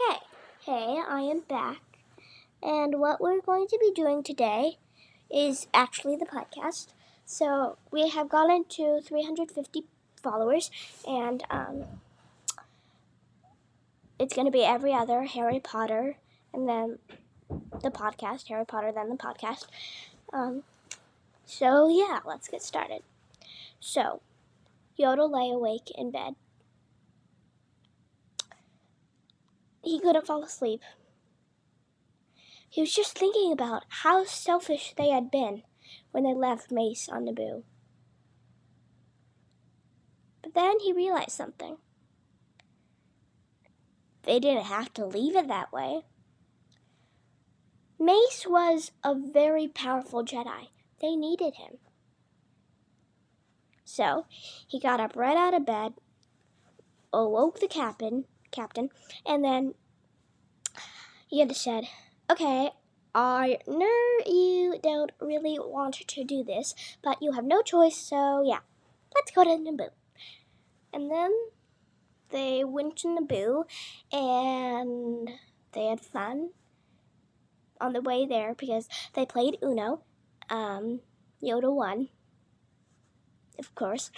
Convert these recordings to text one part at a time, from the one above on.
Okay, hey, I am back. And what we're going to be doing today is actually the podcast. So we have gotten to 350 followers, and um, it's going to be every other Harry Potter, and then the podcast, Harry Potter, then the podcast. Um, so yeah, let's get started. So, Yoda lay awake in bed. He couldn't fall asleep. He was just thinking about how selfish they had been when they left Mace on Naboo. But then he realized something. They didn't have to leave it that way. Mace was a very powerful Jedi. They needed him. So he got up right out of bed, awoke the captain, captain, and then he had said, "Okay, I know you don't really want to do this, but you have no choice. So yeah, let's go to Naboo." And then they went to Naboo, and they had fun on the way there because they played Uno. Um, Yoda won of course.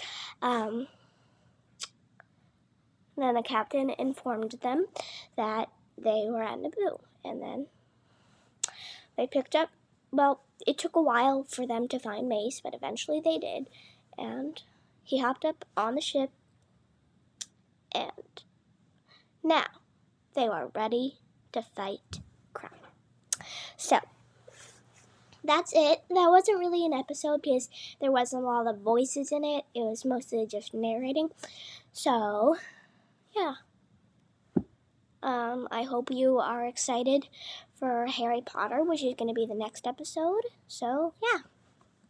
Um, then the captain informed them that they were at Naboo, and then they picked up. Well, it took a while for them to find Mace, but eventually they did, and he hopped up on the ship, and now they were ready to fight crime. So that's it. That wasn't really an episode because there wasn't a lot of voices in it. It was mostly just narrating. So, yeah. Um, I hope you are excited for Harry Potter, which is going to be the next episode. So, yeah.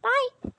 Bye.